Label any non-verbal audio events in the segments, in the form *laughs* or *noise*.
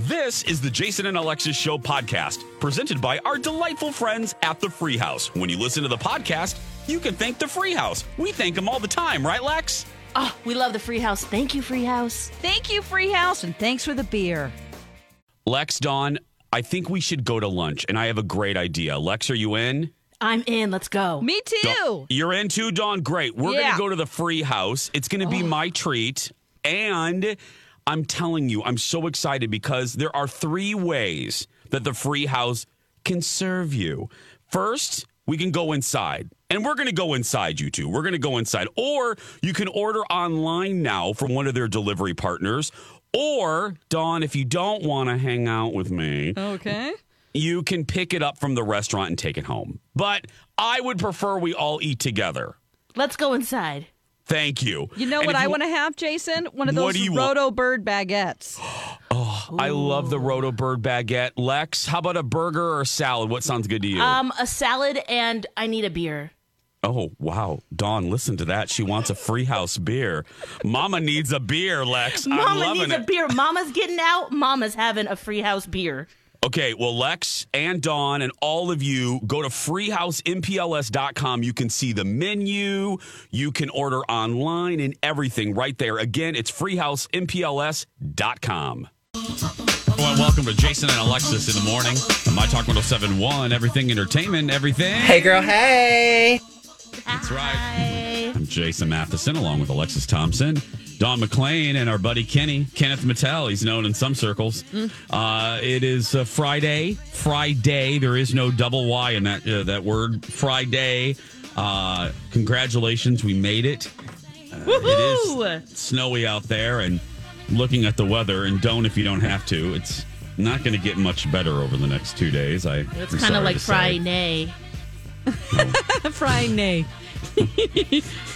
This is the Jason and Alexis Show podcast, presented by our delightful friends at the Free House. When you listen to the podcast, you can thank the Free House. We thank them all the time, right, Lex? Oh, we love the Free House. Thank you, Free House. Thank you, Free House, and thanks for the beer. Lex, Dawn, I think we should go to lunch, and I have a great idea. Lex, are you in? I'm in. Let's go. Me too. Dawn- You're in too, Dawn? Great. We're going to go to the Free House. It's going to be oh. my treat. And I'm telling you, I'm so excited because there are three ways that the Free House can serve you. First, we can go inside. And we're going to go inside, you two. We're going to go inside. Or you can order online now from one of their delivery partners. Or, Dawn, if you don't want to hang out with me, Okay. you can pick it up from the restaurant and take it home. But I would prefer we all eat together. Let's go inside. Thank you. You know And what if I want to have, Jason? One of What those do you want? Roto Bird baguettes. *gasps* Oh, I love the Roto Bird baguette. Lex, how about a burger or a salad? What sounds good to you? Um, a salad and I need a beer. oh, wow. Dawn, listen to that. She wants a free house beer. Mama needs a beer, Lex. I'm Mama loving needs a beer. Mama's getting out. Mama's having a free house beer. Okay, well, Lex and Dawn and all of you go to freehousempls.com. You can see the menu, you can order online and everything right there. Again, it's freehousempls.com. Everyone, welcome to Jason and Alexis in the morning. on My Talk 1071, everything entertainment, everything. Hey, girl, hey. That's right. I'm Jason Matheson along with Alexis Thompson, Dawn McClain, and our buddy Kenny, Kenneth Mattel. He's known in some circles. Uh, it is uh, Friday. Friday. There is no double Y in that uh, that word. Friday. Uh, congratulations, we made it. Uh, it is snowy out there, and looking at the weather, and don't if you don't have to. It's not going to get much better over the next two days. I. It's kind of like Friday. *laughs* Frying nay.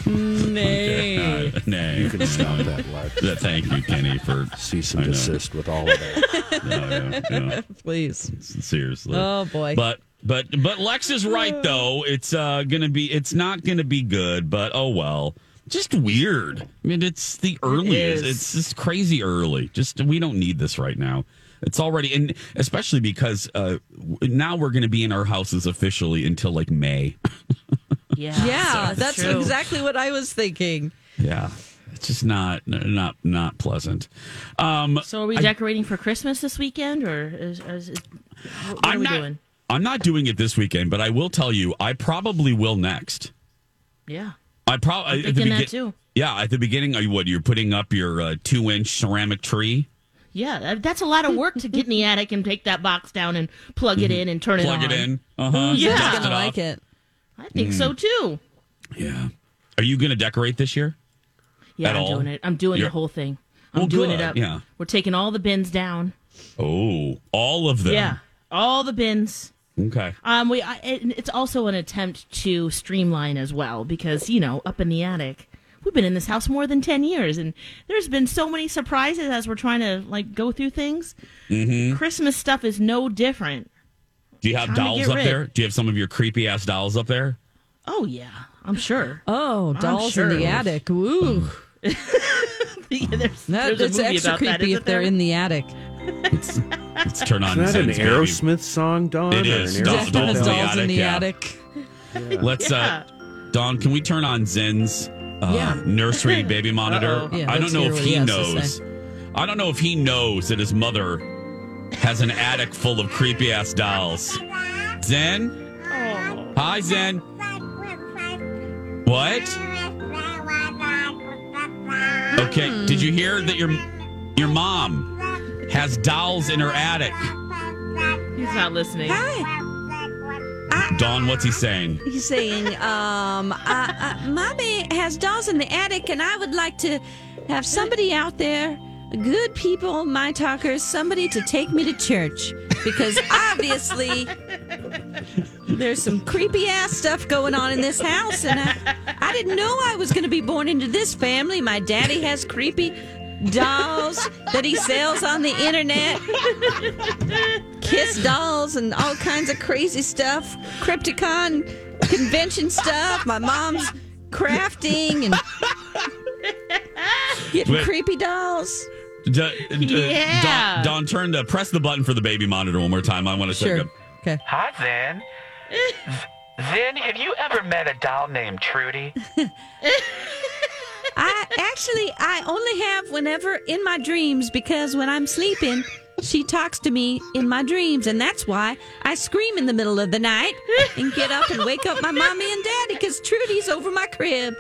Nay. Uh, nay. You can stop that, Lex. Uh, Thank you, Kenny, for Cease I and know. desist with all of that. No, yeah, *laughs* yeah. Please. Seriously. Oh, boy. But but but Lex is right though. It's uh gonna be it's not gonna be good, but oh well. Just weird. I mean it's the earliest. is. It's just crazy early. Just we don't need this right now. It's already and especially because uh now we're gonna be in our houses officially until like May. *laughs* Yeah. Yeah, that's true. exactly what I was thinking. yeah. It's just not not not pleasant. Um So are we decorating for Christmas this weekend, or is, is, is what what are I'm we not doing? I'm not doing it this weekend, but I will tell you I probably will next. Yeah. I probably thinking that too. Yeah, at the beginning, are you what? You're putting up your uh, two inch ceramic tree, Yeah, that's a lot of work to get in the attic and take that box down and plug it in and turn plug it on. Plug it in. Uh huh. Yeah. He's going to like it. I think so too. Yeah. Are you going to decorate this year? Yeah, At I'm all? doing it. I'm doing You're- the whole thing. I'm Well, doing it up. yeah. We're taking all the bins down. Oh, all of them. Yeah, all the bins. Okay. Um, we I, it, it's also an attempt to streamline as well because you know up in the attic, we've been in this house more than ten years, and there's been so many surprises as we're trying to like go through things. Mm-hmm. Christmas stuff is no different. Do you have dolls up rid. there? Do you have some of your creepy ass dolls up there? Oh yeah, I'm sure. Oh, dolls in the attic. Ooh. Yeah, *laughs* there's, That, there's that's extra about that, creepy isn't if they're there? in the attic. Let's turn on. Isn't that an Zen's Baby. Aerosmith song, Dawn? It Or an Doll- dolls in the dolls in the attic, attic. Let's. Yeah. uh Dawn, can we turn on Zen's uh, Yeah. nursery *laughs* baby monitor? Yeah, I don't know if he he has to knows. I don't know if he knows that his mother has an attic full of creepy ass dolls. Zen? Hi, Zen. What? Okay, did you hear that your your mom has dolls in her attic? He's not listening. Hi. Dawn, what's he saying? He's saying, um, uh, uh, Mommy has dolls in the attic, and I would like to have somebody out there, good people, my talkers, somebody to take me to church. Because *laughs* obviously, there's some creepy ass stuff going on in this house, and I, I didn't know I was going to be born into this family. My daddy has creepy dolls that he sells on the internet kiss dolls and all kinds of crazy stuff Crypticon convention stuff my mom's crafting and getting Wait. creepy dolls D- d- *laughs* Yeah. Dawn, Dawn, turn to press the button for the baby monitor one more time. I want to check Sure. it. Okay. Hi, Zen. *laughs* Zen, have you ever met a doll named Trudy? *laughs* i actually i only have whenever in my dreams because when i'm sleeping she talks to me in my dreams and that's why i scream in the middle of the night and get up and wake up my mommy and daddy because trudy's over my crib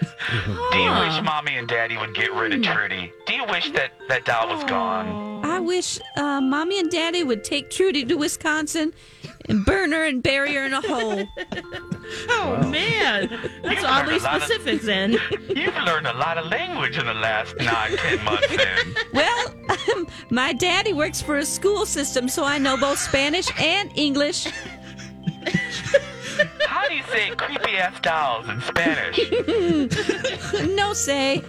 Do you wish ah. Mommy and Daddy would get rid of hmm. Trudy? Do you wish that that doll was gone? Oh. I wish uh, mommy and daddy would take Trudy to Wisconsin and burn her and bury her in a hole. *laughs* Oh man, that's You oddly learned a lot of- specific, Zen. *laughs* You've learned a lot of language in the last nine, ten months, Zen. *laughs* well, um, my daddy works for a school system, so I know both Spanish and English. How do you say creepy ass dolls in Spanish? *laughs* No say.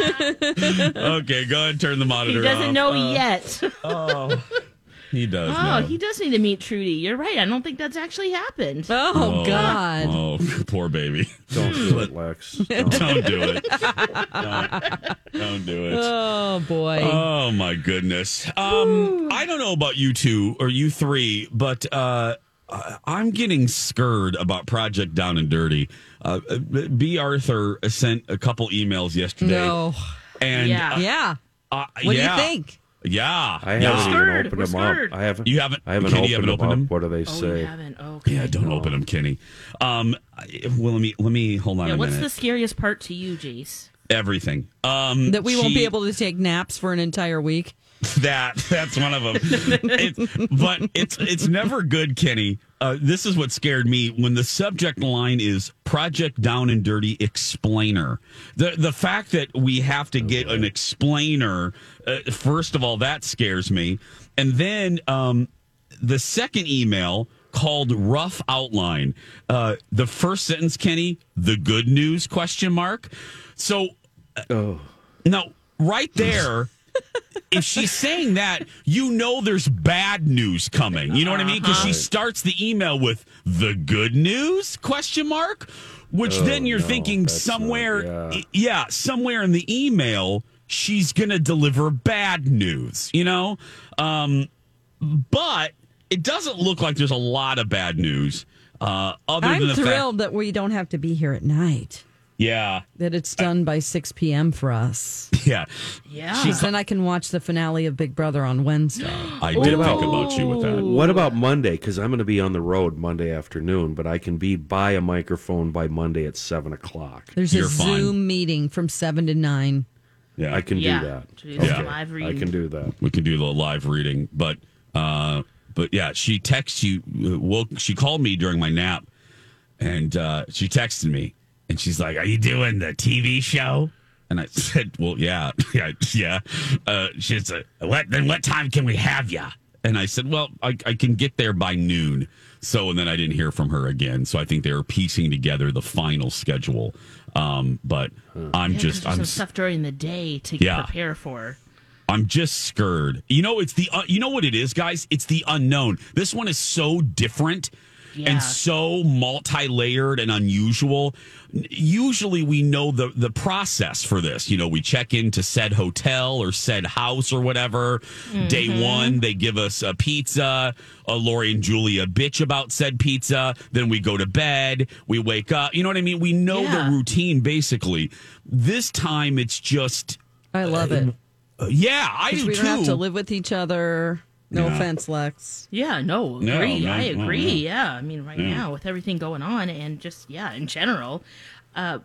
Okay, go ahead and turn the monitor He monitor doesn't off. know Uh, yet. Oh, he does. Oh, know. he does need to meet Trudy. You're right. I don't think that's actually happened. Oh, God. Oh, *laughs* poor baby. Don't do it, Lex. *laughs* Don't. Don't do it. Don't, don't do it. Oh boy. Oh my goodness. Um, I don't know about you two or you three, but uh, I- I'm getting scared about Project Down and Dirty. Uh, B. Arthur sent a couple emails yesterday, no. and Yeah. Yeah. uh, What yeah, do you think? Yeah, I yeah. haven't Scared. even We're them scared. up. I haven't. You haven't- I haven't Kenny, opened, you haven't them opened up. them? What do they Oh, say? you haven't. Okay. Yeah, don't open them, Kenny. Um, I- well, let me let me hold on Yeah, a what's minute. the scariest part to you, Jace? Everything. Um, That we won't be able to take naps for an entire week. *laughs* That that's one of them. *laughs* It's- but it's it's never good, Kenny. Uh, this is what scared me when the subject line is "Project Down and Dirty Explainer." The the fact that we have to get an explainer, uh, first of all, that scares me, and then um, the second email called rough outline. Uh, the first sentence, Kenny, the good news question mark. So Oh, now, right there, *laughs* if she's saying that, you know there's bad news coming. You know what I mean? Because she starts the email with the good news question mark, which Oh, then you're no, thinking that's not- somewhere, yeah. yeah, somewhere in the email she's gonna deliver bad news. You know, um, but it doesn't look like there's a lot of bad news. Uh, other than I'm the thrilled that we don't have to be here at night. Fact, yeah, That it's done by 6 p.m. for us. *laughs* yeah. Yeah. Because then I can watch the finale of Big Brother on Wednesday. *gasps* I did about- think about you with that. what about Monday? Because I'm going to be on the road Monday afternoon, but I can be by a microphone by Monday at seven o'clock. There's a You're fine. Zoom meeting from 7 to 9. Yeah, I can yeah. do that. To do some Yeah. live I can do that. we can do the live reading but uh but yeah she texts you uh, woke she called me during my nap and uh she texted me and she's like are you doing the tv show and i *laughs* said well yeah *laughs* yeah yeah uh she said what then what time can we have you and i said well I, I can get there by noon so and then i didn't hear from her again so i think they were piecing together the final schedule um but i'm Yeah, just i'm some stuff during the day to Yeah. prepare for. I'm just scared. You know, it's the uh, you know what it is, guys. It's the unknown. This one is so different Yeah. and so multi-layered and unusual. Usually we know the the process for this. You know, we check into said hotel or said house or whatever. Day Mm-hmm. one, they give us a pizza. A Lori and Julia bitch about said pizza. Then we go to bed. We wake up. You know what I mean? We know Yeah. the routine basically. This time it's just I love it. uh, yeah, I do we too. have to live with each other. No Yeah. offense, Lex. Yeah, no, No, agree. no, I agree. no. Yeah, I mean, right now with everything going on and just yeah, in general, uh,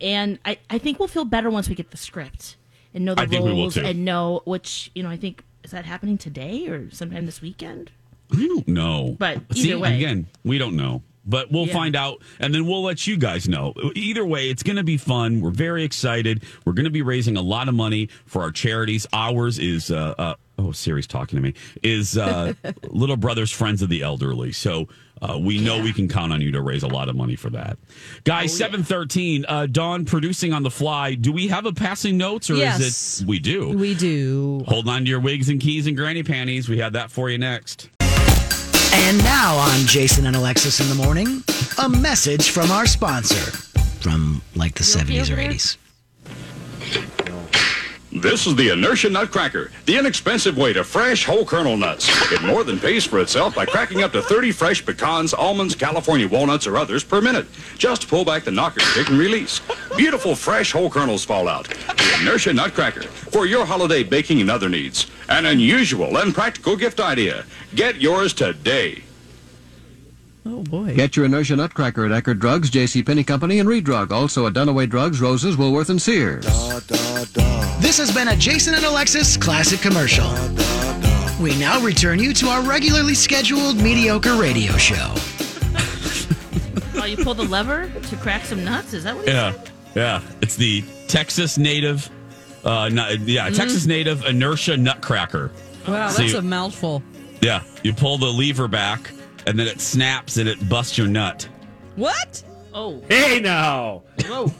and I I think we'll feel better once we get the script and know the I think we will, roles too. and know which you know I think is that happening today or sometime this weekend. I don't know. But See, either way. again, we don't know. But we'll Yeah. find out, and then we'll let you guys know. Either way, it's going to be fun. We're very excited. We're going to be raising a lot of money for our charities. Ours is, uh, uh, oh, Siri's talking to me, is uh, *laughs* Little Brothers Friends of the Elderly. So uh, we know we can count on you to raise a lot of money for that. Oh, Guys, 713, uh, Dawn producing on the fly. Do we have a passing notes or Yes. is it? We do. We do. Hold on to your wigs and keys and granny panties. We have that for you next. And now on Jason and Alexis in the morning, a message from our sponsor from like the You okay 70s or 80s. This is the Inertia Nutcracker, the inexpensive way to fresh whole kernel nuts. It more than pays for itself by cracking up to 30 fresh pecans, almonds, California walnuts, or others per minute. Just pull back the knocker stick and release. Beautiful fresh whole kernels fall out. The Inertia Nutcracker for your holiday baking and other needs. An unusual and practical gift idea. Get yours today. Oh boy. Get your Inertia Nutcracker at Eckerd Drugs, J.C. Penney Company, and Reed Drug. Also at Dunaway Drugs, Roses, Woolworth, and Sears. Da, da, da. This has been a Jason and Alexis classic commercial. We now return you to our regularly scheduled mediocre radio show. Oh, you pull the lever to crack some nuts? Is that what? Yeah, yeah. It's the Texas native, uh, nu- yeah, Mm-hmm. Texas native inertia nutcracker. Wow, So that's you- a mouthful. Yeah, you pull the lever back, and then it snaps and it busts your nut. What? Oh, Hey now! whoa,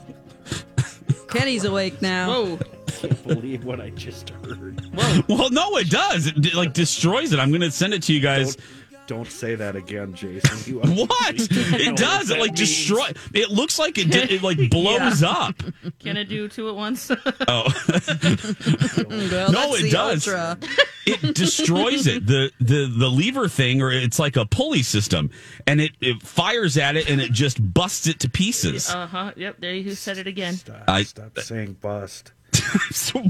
*laughs* Kenny's awake now. whoa, Can't believe what I just heard. Well, no, it does. It like destroys it. I'm gonna send it to you guys. Don't, don't say that again, Jason. *laughs* What? It does. It like destroy. It looks like it did. It like *laughs* blows up. can I do two at once? *laughs* Oh, Well, No, that's it the does. Ultra. it destroys it. The the the lever thing, or it's like a pulley system, and it, it fires at it, and it just busts it to pieces. uh huh. Yep. There you said it again. Stop, I- stop saying bust. *laughs* So,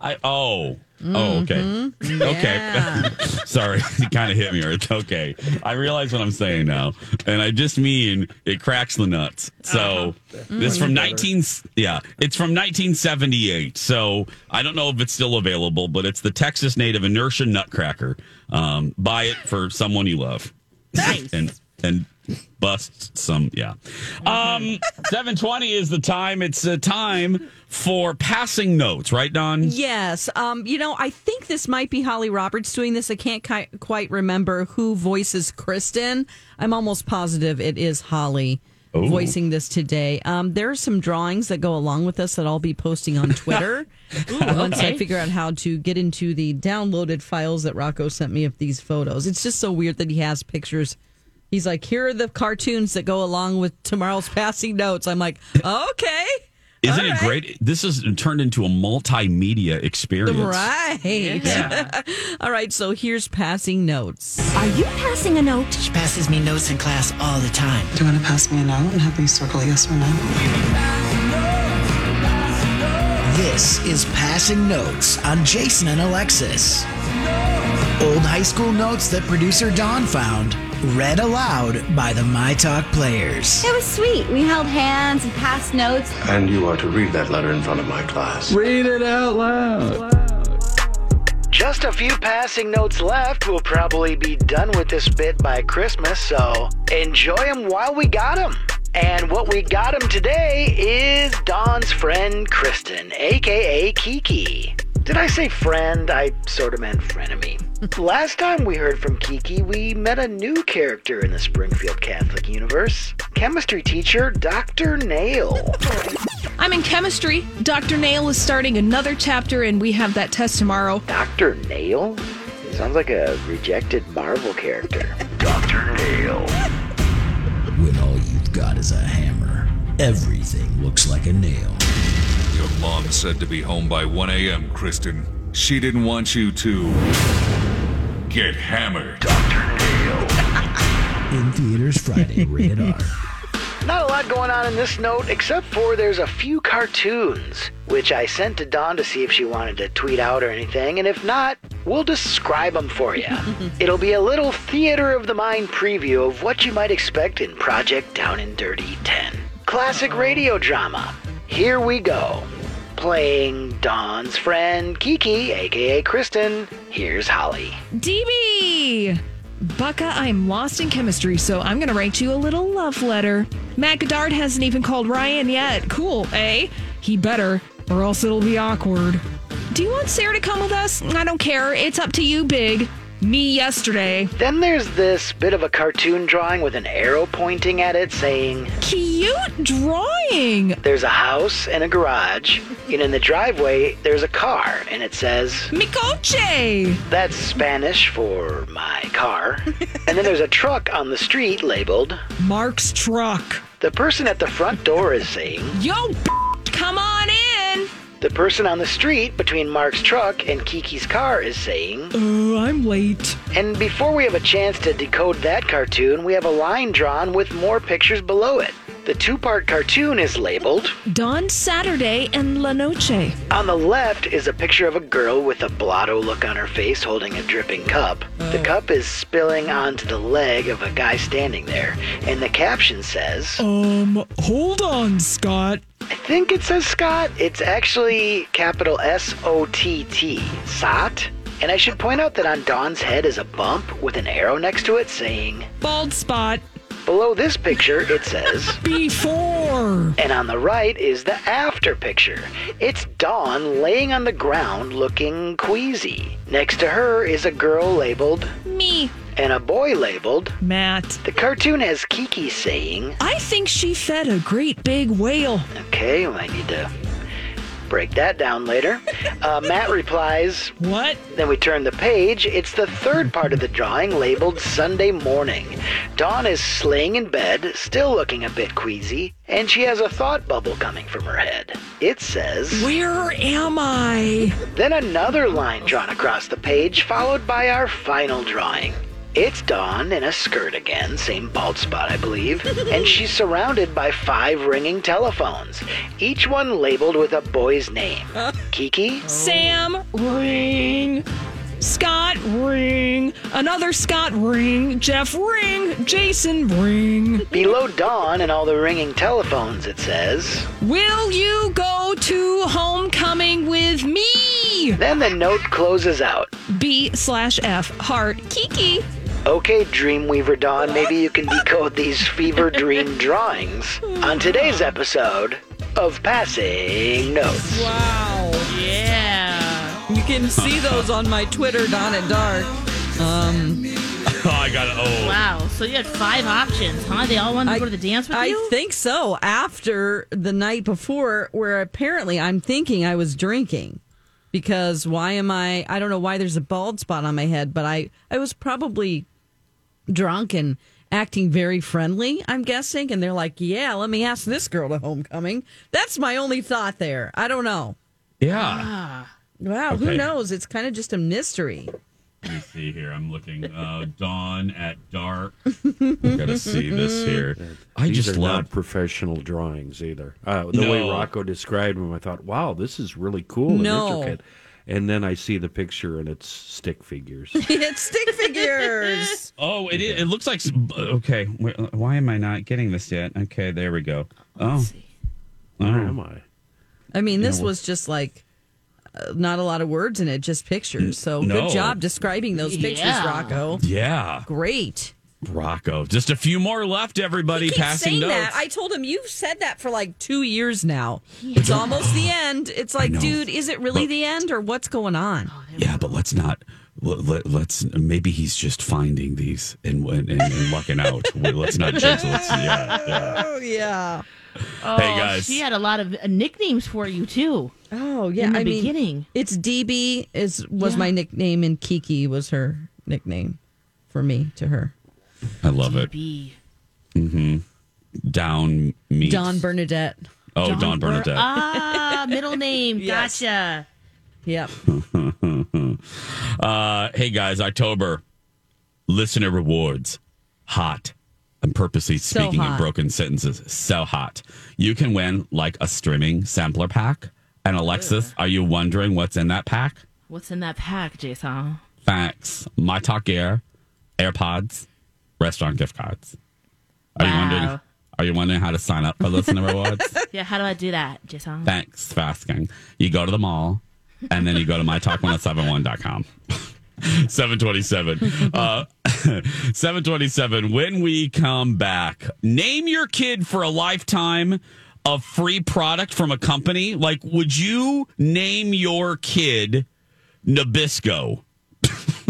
I oh. Oh okay. Mm-hmm. okay. *laughs* Sorry. It kind of hit me or it's okay. I realize what I'm saying now. And I just mean it cracks the nuts. So this from 19 yeah. It's from 1978 so I don't know if it's still available but it's the Texas native inertia nutcracker um, buy it for someone you love. Nice. and and bust some yeah. Um 720 is the time. It's a time for passing notes right dawn Yes. Um, you know, I think this might be Holly Roberts doing this. I can't ki- quite remember who voices Kristen. I'm almost positive it is Holly Oh. voicing this today. Um, there are some drawings that go along with this that I'll be posting on *laughs* Twitter once I figure out how to get into the downloaded files that Rocco sent me of these photos. It's just so weird that he has pictures. He's like, here are the cartoons that go along with tomorrow's *laughs* passing notes. I'm like, okay. Isn't All it right. great? This is turned into a multimedia experience. Right. *laughs* All right. So here's passing notes. Are you passing a note? She passes me notes in class all the time. Do you want to pass me a note and have me circle yes or no? This is Passing Notes on Jason and Alexis. Old high school notes that producer Don found, read aloud by the My Talk players. It was sweet. We held hands and passed notes. And you are to read that letter in front of my class. Read it out loud. Just a few passing notes left. We'll probably be done with this bit by Christmas, so enjoy them while we got them. And what we got him today is Dawn's friend Kristen, aka Kiki. Did I say friend? I sort of meant frenemy. Last time we heard from Kiki, we met a new character in the Springfield Catholic universe chemistry teacher Dr. Nail. I'm in chemistry. Dr. Nail is starting another chapter, and we have that test tomorrow. Dr. Nail? Sounds like a rejected Marvel character. *laughs* Dr. Nail. When all you've got is a hammer. Everything looks like a nail. Your mom said to be home by 1 a.m., Kristen. She didn't want you to get hammered. Dr. Nail. *laughs* in theaters Friday, rated R. Not a lot going on in this note, except for there's a few cartoons, which I sent to Dawn to see if she wanted to tweet out or anything, and if not, we'll describe them for you. *laughs* It'll be a little theater of the mind preview of what you might expect in Project Down and Dirty 10. Classic radio drama. Here we go. Playing Dawn's friend Kiki, aka Kristen. Here's Holly. DB! Bucka, I'm lost in chemistry, so I'm gonna write you a little love letter. Matt Goddard hasn't even called Ryan yet. Cool, eh? He better, or else it'll be awkward. Do you want Sarah to come with us? I don't care. It's up to you, Big. Me yesterday. Then there's this bit of a cartoon drawing with an arrow pointing at it saying, Cute drawing! There's a house and a garage, and in the driveway, there's a car, and it says, Mi coche! That's Spanish for my car. *laughs* and then there's a truck on the street labeled, Mark's truck. The person at the front door is saying, Yo, come on! The person on the street between Mark's truck and Kiki's car is saying, Uh, I'm late. And before we have a chance to decode that cartoon, we have a line drawn with more pictures below it. The two part cartoon is labeled Dawn Saturday and La Noche. On the left is a picture of a girl with a blotto look on her face holding a dripping cup. The cup is spilling onto the leg of a guy standing there, and the caption says, Um, hold on, Scott. I think it says Scott. It's actually capital S O T T, Sot. And I should point out that on Dawn's head is a bump with an arrow next to it saying, Bald spot. Below this picture, it says, Before. And on the right is the after picture. It's Dawn laying on the ground looking queasy. Next to her is a girl labeled Me. and a boy labeled Matt. The cartoon has Kiki saying, I think she fed a great big whale. Okay, well, I need to break that down later. Uh, Matt replies, What? Then we turn the page. It's the third part of the drawing labeled Sunday Morning. Dawn is slaying in bed, still looking a bit queasy, and she has a thought bubble coming from her head. It says, Where am I? Then another line drawn across the page, followed by our final drawing. It's Dawn in a skirt again, same bald spot, I believe, and she's surrounded by five ringing telephones, each one labeled with a boy's name Kiki, Sam ring. Scott ring. Another Scott ring. Jeff ring. Jason ring. Below Dawn and all the ringing telephones, it says, Will you go to homecoming with me? Then the note closes out. B slash F heart Kiki. Okay, Dreamweaver Dawn, maybe you can decode these fever dream drawings on today's episode of Passing Notes. Wow. Yeah. You can see those on my Twitter, Dawn at Dark. Um, Oh, *laughs* I got it. Oh. Wow. So you had five options, huh? They all wanted to go to the dance with I you? I think so. After the night before, where apparently I'm thinking I was drinking. Because why am I? I don't know why there's a bald spot on my head, but I, I was probably drunk and acting very friendly, I'm guessing. And they're like, yeah, let me ask this girl to homecoming. That's my only thought there. I don't know. Yeah. Ah. Wow, who knows? It's kind of just a mystery. Let me see here. I'm looking. Uh, Dawn at dark. *laughs* Gotta see this here. I These just are love. not professional drawings either. Uh, the way No. Rocco described them, I thought, wow, this is really cool and No. intricate. And then I see the picture and it's stick figures. *laughs* it's stick figures. Oh, it is, it looks like. s- Okay, wh- why am I not getting this yet? Okay, there we go. Oh, Where oh. am I? I mean, this Yeah, well- was just like uh, not a lot of words in it, just pictures. So No. good job describing those pictures, Yeah. Rocco. Yeah, Great. Rocco. Just a few more left, everybody. He keeps passing saying notes. that. I told him you've said that for like two years now. It's almost the end. It's like, dude, is it really But- the end or what's going on? yeah, but let's not. Let, let, let's maybe he's just finding these and and, and, and lucking out. *laughs* let's not jinx. Let's, yeah, yeah. Oh yeah. Oh, Hey, guys. She had a lot of uh, nicknames for you, too. Oh yeah. In the I mean, it's DB is was Yeah. my nickname and Kiki was her nickname for me to her. I love it. B. hmm Down me. Dawn Bernadette. Oh, Dawn, Bernadette. Ah, middle *laughs* name. Yes. Gotcha. Yep. *laughs* uh, hey guys, October listener rewards hot. I'm purposely So speaking in broken sentences. So hot. You can win like a streaming sampler pack. And Alexis, are you wondering what's in that pack? What's in that pack, Jason? Facts. My Talk Air, AirPods, restaurant gift cards. Are you wondering? Are you wondering how to sign up for listener rewards? *laughs* Yeah, how do I do that, Jason? Thanks for asking. You go to the mall, and then you go to mytalk1071.com. 727. *laughs* *laughs* Uh, *laughs* 727. When we come back, name your kid for a lifetime of free product from a company. Like, would you name your kid Nabisco? *laughs*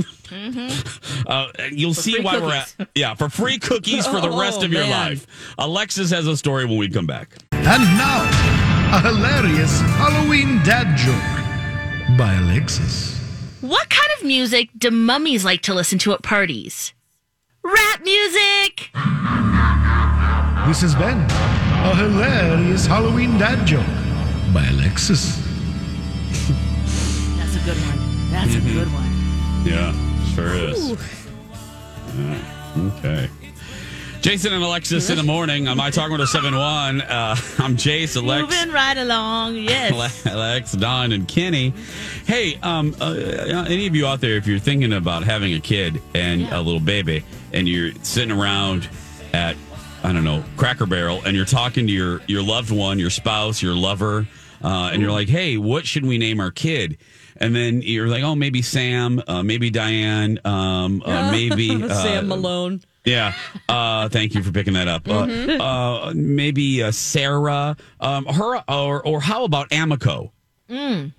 Uh, you'll For see why cookies. we're at. Yeah, for free cookies for the *laughs* rest Oh, of your man. life. Alexis has a story when we come back. And now, a hilarious Halloween dad joke by Alexis. What kind of music do mummies like to listen to at parties? Rap music! This has been a hilarious Halloween dad joke by Alexis. *laughs* That's a good one. That's Mhm. a good one. Yeah, sure is. Yeah, okay. Jason and Alexis in the morning on My Talk 1071. Uh, *laughs* I'm Jace, Alex, Moving right along, yes. *laughs* Alex, Dawn, and Kenny. Hey, um, uh, any of you out there, if you're thinking about having a kid and a little baby, and you're sitting around at, I don't know, Cracker Barrel, and you're talking to your, your loved one, your spouse, your lover, uh, and you're like, hey, what should we name our kid? And then you're like, oh, maybe Sam, uh, maybe Diane, um, uh, *laughs* maybe uh, Sam Malone. Yeah. Uh, thank you for picking that up. Uh, Mhm. uh, maybe uh, Sarah. Um, her or or how about Amoco? Mm.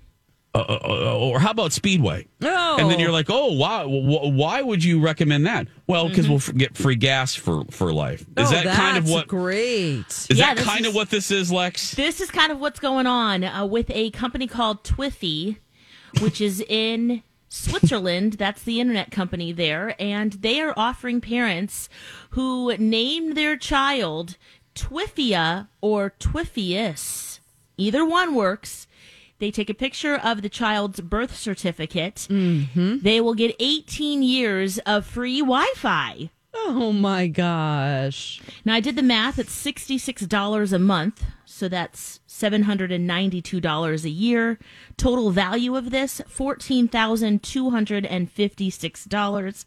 Uh, uh, or how about Speedway? Oh. And then you're like, oh, why? Why would you recommend that? Well, because Mhm. we'll get free gas for for life. Is oh, that kind of what? Great. Is Yeah, that kind is- of what this is, Lex? This is kind of what's going on uh, with a company called Twifi, which is in Switzerland. That's the internet company there. And they are offering parents who name their child Twifia or Twifius. Either one works. They take a picture of the child's birth certificate. Mm-hmm. They will get 18 years of free Wi Fi. Oh my gosh. Now I did the math. It's sixty-six dollars a month, so that's seven hundred and ninety-two dollars a year. Total value of this fourteen thousand two hundred and fifty-six dollars.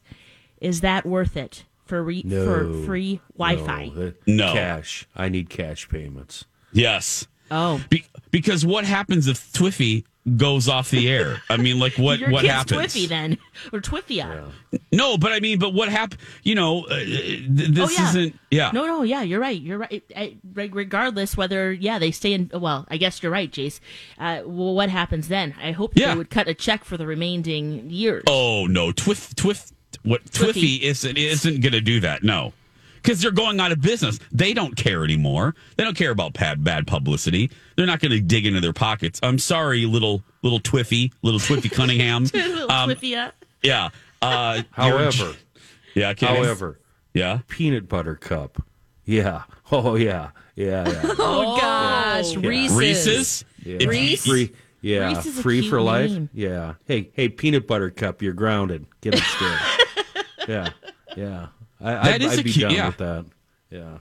Is that worth it for re- No. for free Wi-Fi? No. No. Cash. I need cash payments. Yes. Oh. Be- because what happens if Twifi goes off the air? I mean, like what Your what kid's happens? Twifi then, or Twifia? No, but I mean, but what happened? You know, uh, th- this oh, yeah. isn't. Yeah. No, no, yeah, you're right. You're right. I- regardless whether, yeah, they stay in. Well, I guess you're right, Jace. Uh, well, what happens then? I hope Yeah. they would cut a check for the remaining years. Oh no, Twiff Twiff what Twifi isn't isn't going to do that. No. Cuz they're going out of business. They don't care anymore. They don't care about bad bad publicity. They're not going to dig into their pockets. I'm sorry, little little Twifi, little Twifi *laughs* Cunningham. *laughs* Little Um, Twifia. Yeah. Uh *laughs* However, yeah, Kenny? however, yeah, peanut butter cup. Yeah. Oh yeah. Yeah. yeah. Oh, gosh. Yeah. Reese's. Reese's? Yeah. If Reese? Free. Yeah. Reese Free cute for life. name. Yeah. Hey, hey, peanut butter cup. You're grounded. Get upstairs. yeah. Yeah. I, That I'd, is I'd a be cute- down yeah. with that. Yeah.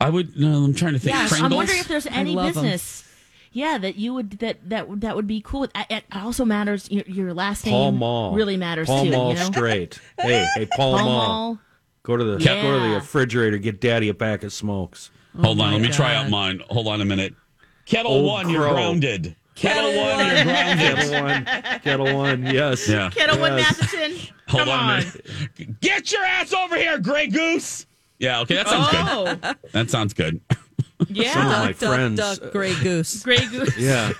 I would no, I'm trying to think Yeah, I'm Pringles. wondering if there's any love 'em. business. Yeah, that you would that that would- that would be cool. It, it also matters. Your, your last Paul name Mall really matters Paul too. Mall you know? straight. Hey, hey, *laughs* Paul, Pall Mall. Mall. Go to the Yeah. go to the refrigerator. Get Daddy a pack of smokes. Hold oh on, my let me try out mine. Hold on a minute. Kettle Old 1, you're Crow. grounded. Ketel, Ketel 1, you're. *laughs* Ketel one. Ketel one. Yes. Yeah. Ketel One Yes. Matheson. Hold Come on, on. Get your ass over here, Grey Goose. Yeah, okay, that sounds Oh. good. That sounds good. Yeah. Some of my Duck, duck, friends. duck, gray uh, goose. Grey *laughs* Goose. Yeah.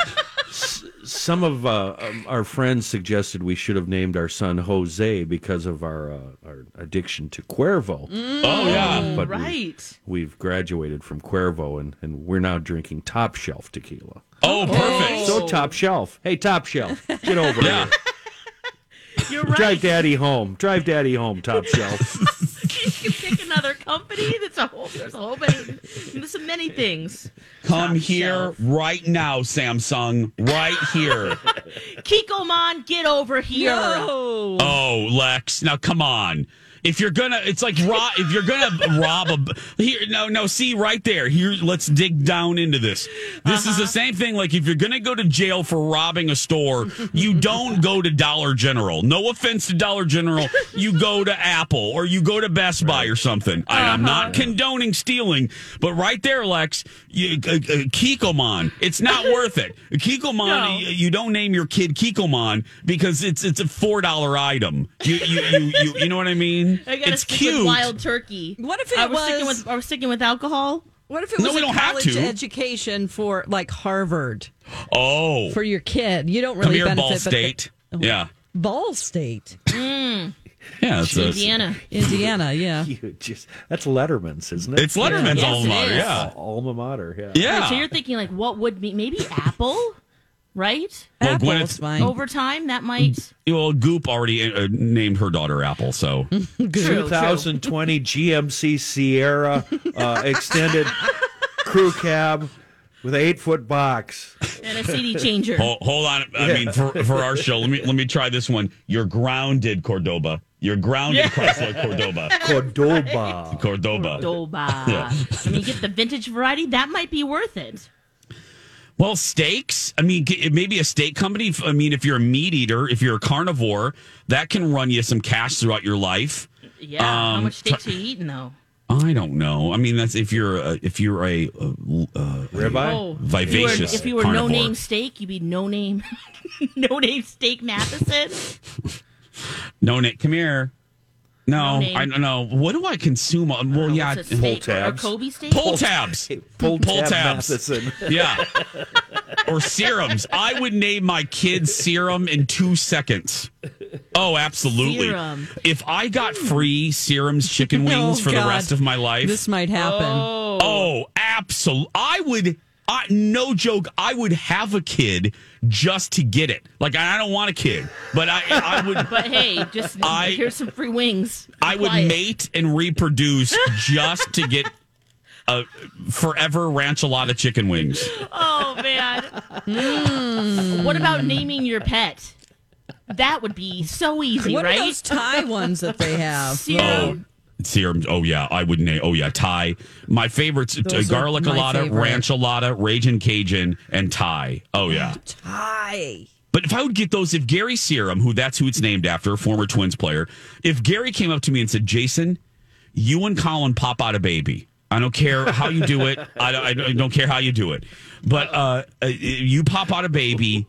S- Some of uh, um, our friends suggested we should have named our son Jose because of our uh, our addiction to Cuervo. Oh, yeah. But we- right. We've graduated from Cuervo and, and we're now drinking top shelf tequila. Oh, perfect. So top shelf. Hey, top shelf. Get over Yeah. here. *laughs* You're right. Drive daddy home. Drive daddy home, top *laughs* shelf. you can pick another company. That's a whole. There's a whole many. There's so many things. Come here right now, Samsung. Right here. *laughs* Kikkoman, get over here. Oh, Lex. Now come on. If you're gonna, it's like rob. If you're gonna rob a here, no, no. See right there. Here, let's dig down into this. This is the same thing. Like if you're gonna go to jail for robbing a store, you *laughs* don't go to Dollar General. No offense to Dollar General, you go to Apple or you go to Best Buy or something. I, I'm not condoning stealing, but right there, Lex, you, uh, uh, Kikkoman, it's not *laughs* worth it. Kikkoman, you, you don't name your kid Kikkoman because it's it's a four dollar item. You you, you you you know what I mean? I gotta It's stick cute. with wild turkey. What if it are we sticking was- with? Are we sticking with alcohol? What if it No, was we a don't have college to. education for like Harvard Oh, for your kid? You don't come really here, benefit. Ball but the- State. yeah, Ball State, Mm. yeah. It's a, Indiana. Indiana. *laughs* Yeah. Just that's Letterman's, isn't it? It's Letterman's Yes, alma it mater. is. Yeah, alma mater. Yeah. yeah. Right, so you're thinking like, what would be maybe Apple, right? Well, Apple's Gwyneth- fine. Over time, that might. Well, Goop already uh, named her daughter Apple, so *laughs* True, true. 2020 GMC Sierra uh, extended crew cab with an eight foot box. And a CD changer. hold, hold on. I mean, for for our show, let me let me try this one. You're grounded, Cordoba. You're grounded, Chrysler Cordoba. Cordoba. Cordoba. Doba. Yeah. I mean, get the vintage variety. That might be worth it. Well, steaks. I mean, maybe a steak company. I mean, if you're a meat eater, if you're a carnivore, that can run you some cash throughout your life. Yeah. How Um, much steaks are you eating though? I don't know. I mean, that's if you're a, if you're a, uh uh, Ribeye? Oh, vivacious If you were, if you were no name steak, you'd be no name, *laughs* no name steak Matheson. No, Nick, come here. No, No. I don't know. What do I consume? on- Well, oh, yeah, What's a steak? Or Kobe steak? Pull tabs. Pull *laughs* Pull tab tabs. Matheson. *laughs* Yeah. or serums. I would name my kids serum in two seconds. Oh, absolutely. Serum. If I got free serums chicken *laughs* oh, wings Oh, for the rest of my life. This might happen. Oh, absolutely. I would, I, no joke, I would have a kid just to get it. Like, I don't want a kid, but I, I would. *laughs* But hey, just I- here's some free wings. I would Quiet. mate and reproduce just to get a forever ranchalada chicken wings. Oh man. Hmm. What about naming your pet? That would be so easy, What right? are those Thai ones that they have? Serum. Serum. Oh yeah, I would name. Oh yeah, Thai. My favorites: uh, garlic alada, favorite. ranchalada, Raging Cajun, and Thai. Oh yeah. Thai. But if I would get those, if Gary Serum, who that's who it's named after, a former Twins player, if Gary came up to me and said, "Jason, you and Colin pop out a baby. I don't care how you do it. *laughs* I don't, I don't- care how you do it, but uh, uh, you pop out a baby."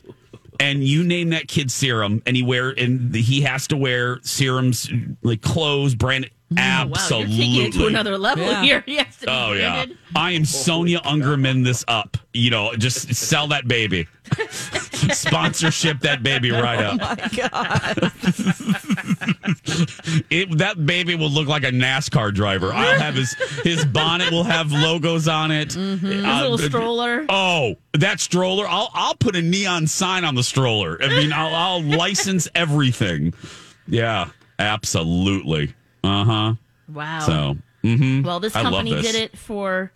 And you name that kid Serum, and he wear and he has to wear Serum's like clothes, branded. Oh, wow, Absolutely, you're taking it to another level Yeah. here. *laughs* Yes. to be Oh yeah. I am Sonia Ungerman. This up, you know, just sell that baby, *laughs* sponsorship that baby right up. My God. *laughs* It, that baby will look like a NASCAR driver. I'll have his his bonnet will have logos on it. His Uh, little stroller. Oh, that stroller! I'll I'll put a neon sign on the stroller. I mean, I'll I'll license everything. Yeah, absolutely. Uh huh. Wow. So, hmm Well, this I company this. did it for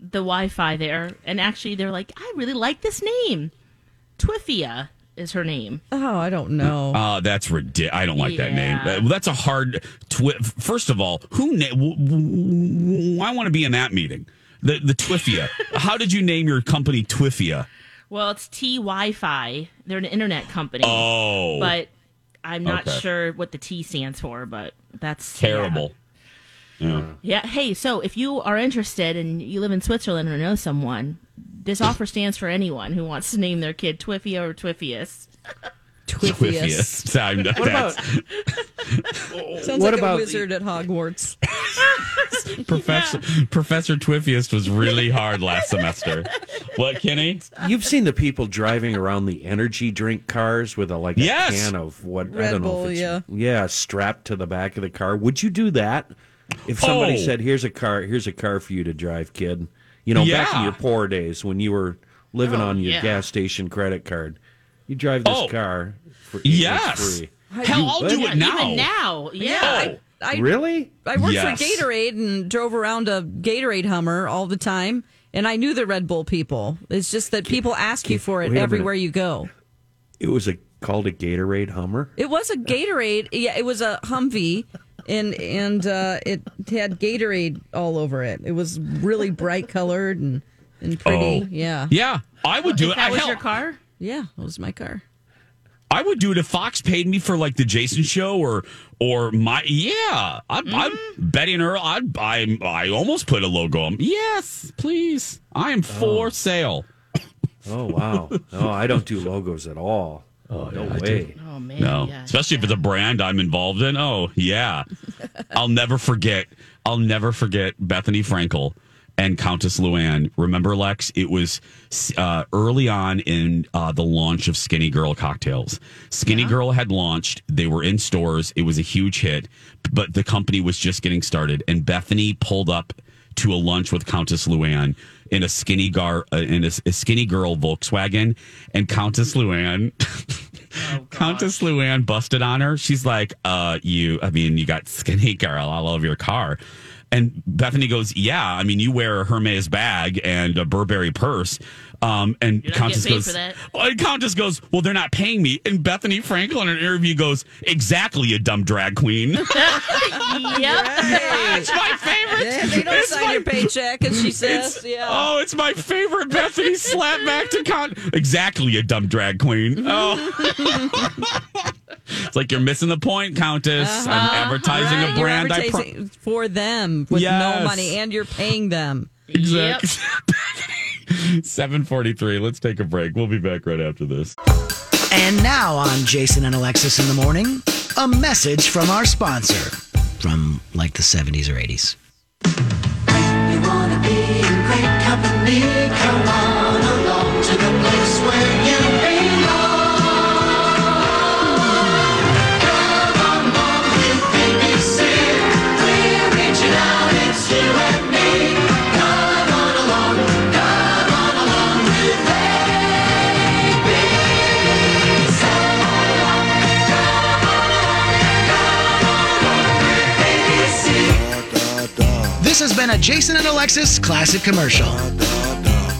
the Wi-Fi there, and actually, they're like, I really like this name. Twifia is her name. Oh, I don't know. Uh, that's ridiculous. I don't like that name. Yeah. Uh, that's a hard. Twi- First of all, who? Na- w- w- I want to be in that meeting. The the Twifia. *laughs* How did you name your company Twifia? Well, it's T Wi-Fi. They're an internet company. Oh. but I'm not Okay. sure what the T stands for. But that's Terrible. Yeah. Yeah. Hey, so if you are interested and you live in Switzerland or know someone, this offer stands for anyone who wants to name their kid Twifi or Twifius. *laughs* Twifius. Sound- *laughs* What that's- *laughs* Sounds What like about a the- wizard at Hogwarts. *laughs* Professor Professor Twiffiest was really hard last semester. What, Kenny? You've seen the people driving around the energy drink cars with a like a Yes. can of what I Red don't know Bull, if it's yeah. yeah strapped to the back of the car. Would you do that if somebody Oh. said, "Here's a car, here's a car for you to drive, kid"? You know, back in your poor days when you were living Oh, on your yeah. gas station credit card, you drive this Oh. car for Yes. free. Hell, I'll do would? it now. Even now, yeah. Oh, I really? I worked Yes. for Gatorade and drove around a Gatorade Hummer all the time, and I knew the Red Bull people. It's just that people ask you for it everywhere you go. It was a called a Gatorade Hummer. It was a Gatorade. Yeah, it was a Humvee, and and uh, it had Gatorade all over it. It was really bright colored and and pretty. Oh. Yeah, Yeah, I would do it. That I, was hell, your car? yeah. It was my car. I would do it if Fox paid me for like the Jason show or or my yeah. I'm, I'm Mm-hmm. Betty and Earl. I I I almost put a logo on. Yes, please. I am for sale. *laughs* Oh wow! No, I don't do logos at all. Oh no way. Oh man. No, yeah. especially if it's a brand I'm involved in. Oh yeah, *laughs* I'll never forget. I'll never forget Bethenny Frankel and Countess Luann. Remember, Lex? It was uh, early on in uh, the launch of Skinny Girl cocktails. Skinny Girl had launched. They were in stores. It was a huge hit, but the company was just getting started. And Bethenny pulled up to a lunch with Countess Luann in a skinny gar uh, in a, a skinny girl Volkswagen, and Countess Luann. *laughs* Countess Luann busted on her. She's like, uh, you, I mean, you got skinny girl all over your car. And Bethenny goes, yeah, I mean, you wear a Hermes bag and a Burberry purse. Um, and You're Countess goes, for well, and Countess goes, well, they're not paying me. And Bethenny Frankel in an interview goes, exactly, you dumb drag queen. *laughs* *laughs* yep. That's my favorite. Yeah, they don't It's sign my- your paycheck, and she says, "Yeah." Oh, it's my favorite Bethenny slap back to con. Exactly, you dumb drag queen. Oh. *laughs* it's like you're missing the point, Countess. I'm advertising Uh-huh. Right, a you're brand. I pro- for them with Yes. no money, and you're paying them. exactly. *laughs* 743. Let's take a break. We'll be back right after this. And now on Jason and Alexis in the morning, a message from our sponsor from like the 70s or 80s. This has been a Jason and Alexis classic commercial.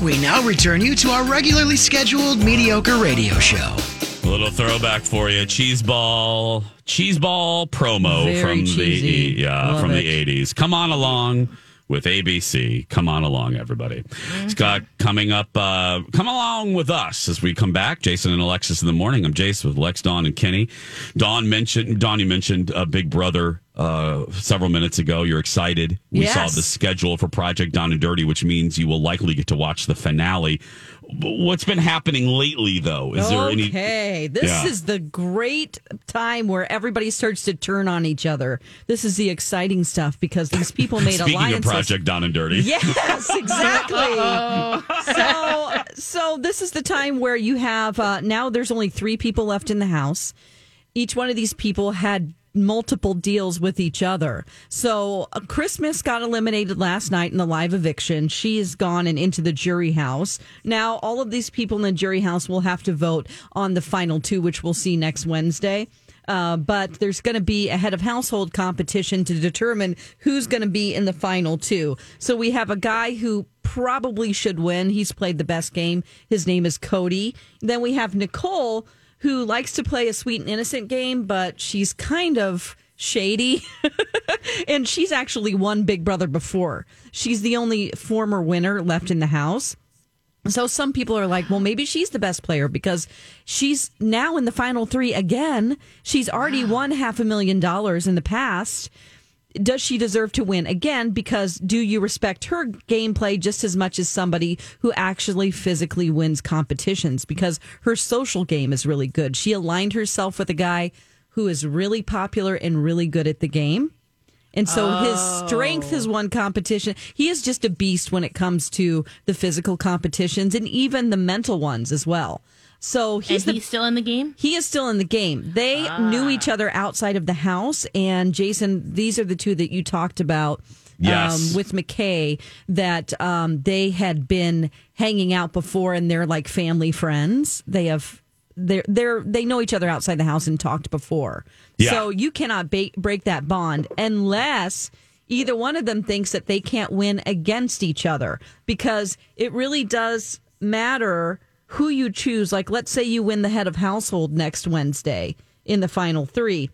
We now return you to our regularly scheduled mediocre radio show. A little throwback for you. Cheese ball, cheese ball promo Very from cheesy. the yeah from it. the eighties. Come on along with ABC. Come on along, everybody. Scott coming up. Uh, come along with us as we come back. Jason and Alexis in the morning. I'm Jason with Lex, Dawn, and Kenny. Dawn mentioned. Dawn, you mentioned uh, Big Brother. Uh, several minutes ago, you're excited. We Yes. saw the schedule for Project Down and Dirty, which means you will likely get to watch the finale. What's been happening lately, though? Is there any? Okay, this Yeah. is the great time where everybody starts to turn on each other. This is the exciting stuff because these people made *laughs* Speaking alliances. of Project Down and Dirty, *laughs* Yes, exactly. *laughs* so, so this is the time where you have uh, now. There's only three people left in the house. Each one of these people had multiple deals with each other. So uh, Christmas got eliminated last night in the live eviction. She is gone and into the jury house. Now all of these people in the jury house will have to vote on the final two, which we'll see next Wednesday. Uh, but there's going to be a head of household competition to determine who's going to be in the final two. So we have a guy who probably should win. He's played the best game. His name is Cody. Then we have Nicole, who likes to play a sweet and innocent game, but she's kind of shady. *laughs* and she's actually won Big Brother before. She's the only former winner left in the house. So some people are like, well, maybe she's the best player because she's now in the final three again. She's already won half a million dollars in the past. Does she deserve to win again? Because do you respect her gameplay just as much as somebody who actually physically wins competitions? Because her social game is really good. She aligned herself with a guy who is really popular and really good at the game. And so his strength has oh. won competition. He is just a beast when it comes to the physical competitions and even the mental ones as well. So he's, and the, he's still in the game. he is still in the game. They knew each other outside of the house. And Jason, these are the two that you talked about Yes. um, with McKay that um, they had been hanging out before and they're like family friends. They have they're they're they know each other outside the house and talked before. Yeah. So you cannot ba- break that bond unless either one of them thinks that they can't win against each other because it really does matter who you choose. Like, let's say you win the head of household next Wednesday in the final three.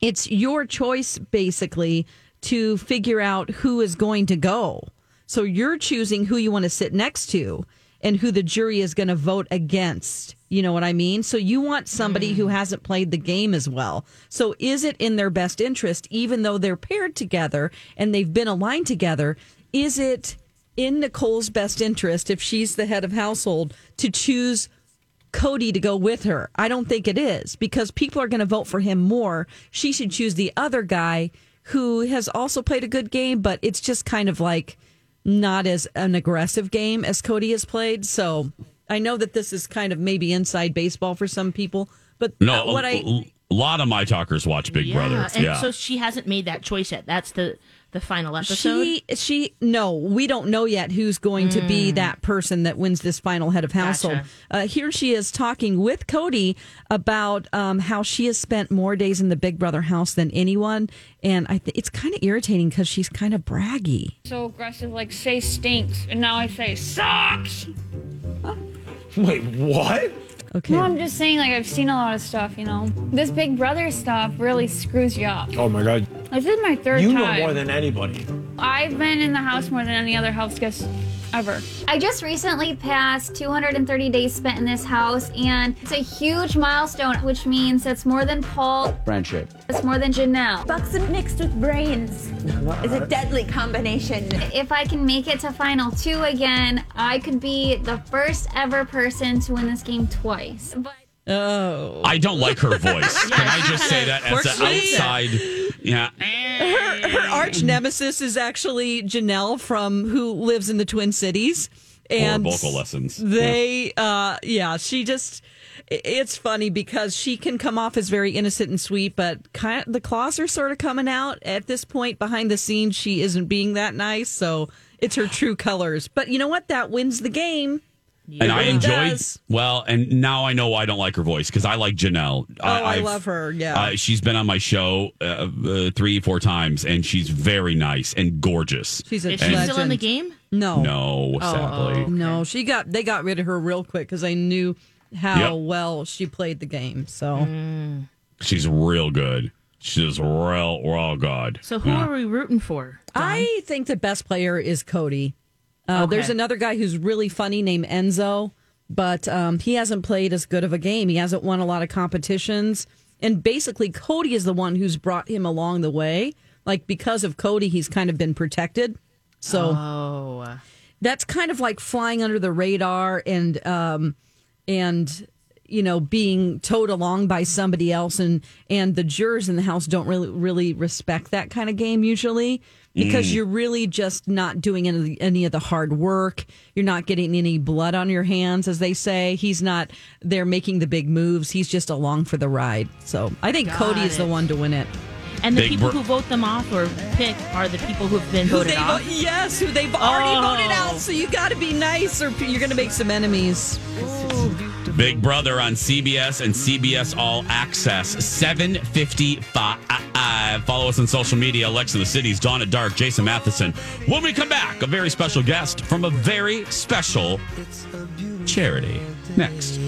It's your choice, basically, to figure out who is going to go. So you're choosing who you want to sit next to and who the jury is going to vote against. You know what I mean? So you want somebody who hmm. hasn't played the game as well. So is it in their best interest, even though they're paired together and they've been aligned together? Is it in Nicole's best interest, if she's the head of household, to choose Cody to go with her. I don't think it is because people are going to vote for him more. She should choose the other guy who has also played a good game, but it's just kind of like not as an aggressive game as Cody has played. So I know that this is kind of maybe inside baseball for some people, but No, what a, I a lot of my talkers watch Big Brother. and Yeah. so she hasn't made that choice yet. That's the the final episode. She she no, we don't know yet who's going to be that person that wins this final head of household. Gotcha. Uh, here she is talking with Cody about um, how she has spent more days in the Big Brother house than anyone, and I th- it's kind of irritating because she's kind of braggy. so aggressive, like say stinks, and now I say sucks. Huh? Wait, what? Okay. No, I'm just saying, like I've seen a lot of stuff. You know, this Big Brother stuff really screws you up. Oh my god. This is my third You know time. more than anybody. I've been in the house more than any other house guest ever. I just recently passed 230 days spent in this house, and it's a huge milestone, which means it's more than Paul, Friendship. it's more than Janelle. Bucks mixed with brains is a deadly combination. If I can make it to final two again, I could be the first ever person to win this game twice. But Oh, I don't like her voice. *laughs* Can I just say that as an Unfortunately. outside? Yeah. her, her arch nemesis is actually Janelle from who lives in the Twin Cities, and Or vocal lessons. They, uh, yeah, she just. It's funny because she can come off as very innocent and sweet, but kind of, the claws are sort of coming out at this point. Behind the scenes, she isn't being that nice, so it's her true colors. But you know what? That wins the game. And I enjoyed does. well, and now I know why I don't like her voice because I like Janelle. Oh, I I've- love her. Yeah. Uh, she's been on my show uh, uh, three, four times, and she's very nice and gorgeous. She's a Is she still in the game? No, No, sadly. no. She got they got rid of her real quick because I knew how Yep. well she played the game. So. She's real good. She's real, real good. So who Yeah. are we rooting for? I think the best player is Cody. Uh, Okay. There's another guy who's really funny named Enzo, but um, he hasn't played as good of a game. He hasn't won a lot of competitions. And basically, Cody is the one who's brought him along the way. Like, because of Cody, he's kind of been protected. So Oh. that's kind of like flying under the radar and um and you know being towed along by somebody else and and the jurors in the house don't really really respect that kind of game usually because Mm. you're really just not doing any, any of the hard work you're not getting any blood on your hands as they say he's not there making the big moves he's just along for the ride so i think Got cody is the one to win it And the Big people Bro- who vote them off or pick are the people who've been Who voted they off. vo- yes, who they've already Oh. voted out. So you got to be nice, or you're going to make some enemies. Big Brother on CBS and CBS All Access. 755. Follow us on social media. Alexa the Cities, Dawn at Dark, Jason Matheson. When we come back, a very special guest from a very special charity. Next.